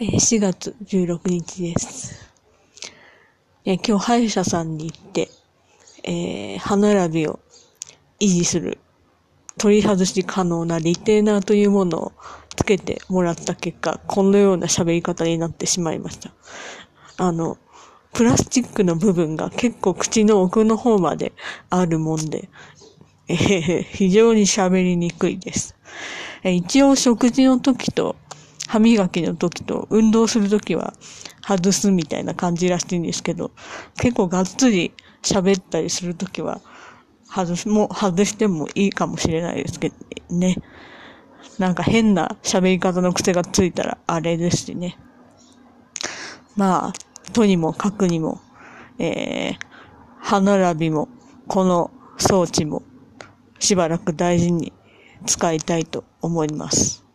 えー4月16日です。え今日歯医者さんに行って、えー歯並びを維持する取り外し可能なリテーナーというものをつけてもらった結果、このような喋り方になってしまいました。あの、プラスチックの部分が結構口の奥の方まであるもんで、えー非常に喋りにくいです。えー一応食事の時と歯磨きの時と運動する時は外すみたいな感じらしいんですけど、結構がっつり喋ったりする時は外す、も外してもいいかもしれないですけどね。なんか変な喋り方の癖がついたらあれですしね。まあ、とにもかくにも、えー、歯並びも、この装置も、しばらく大事に使いたいと思います。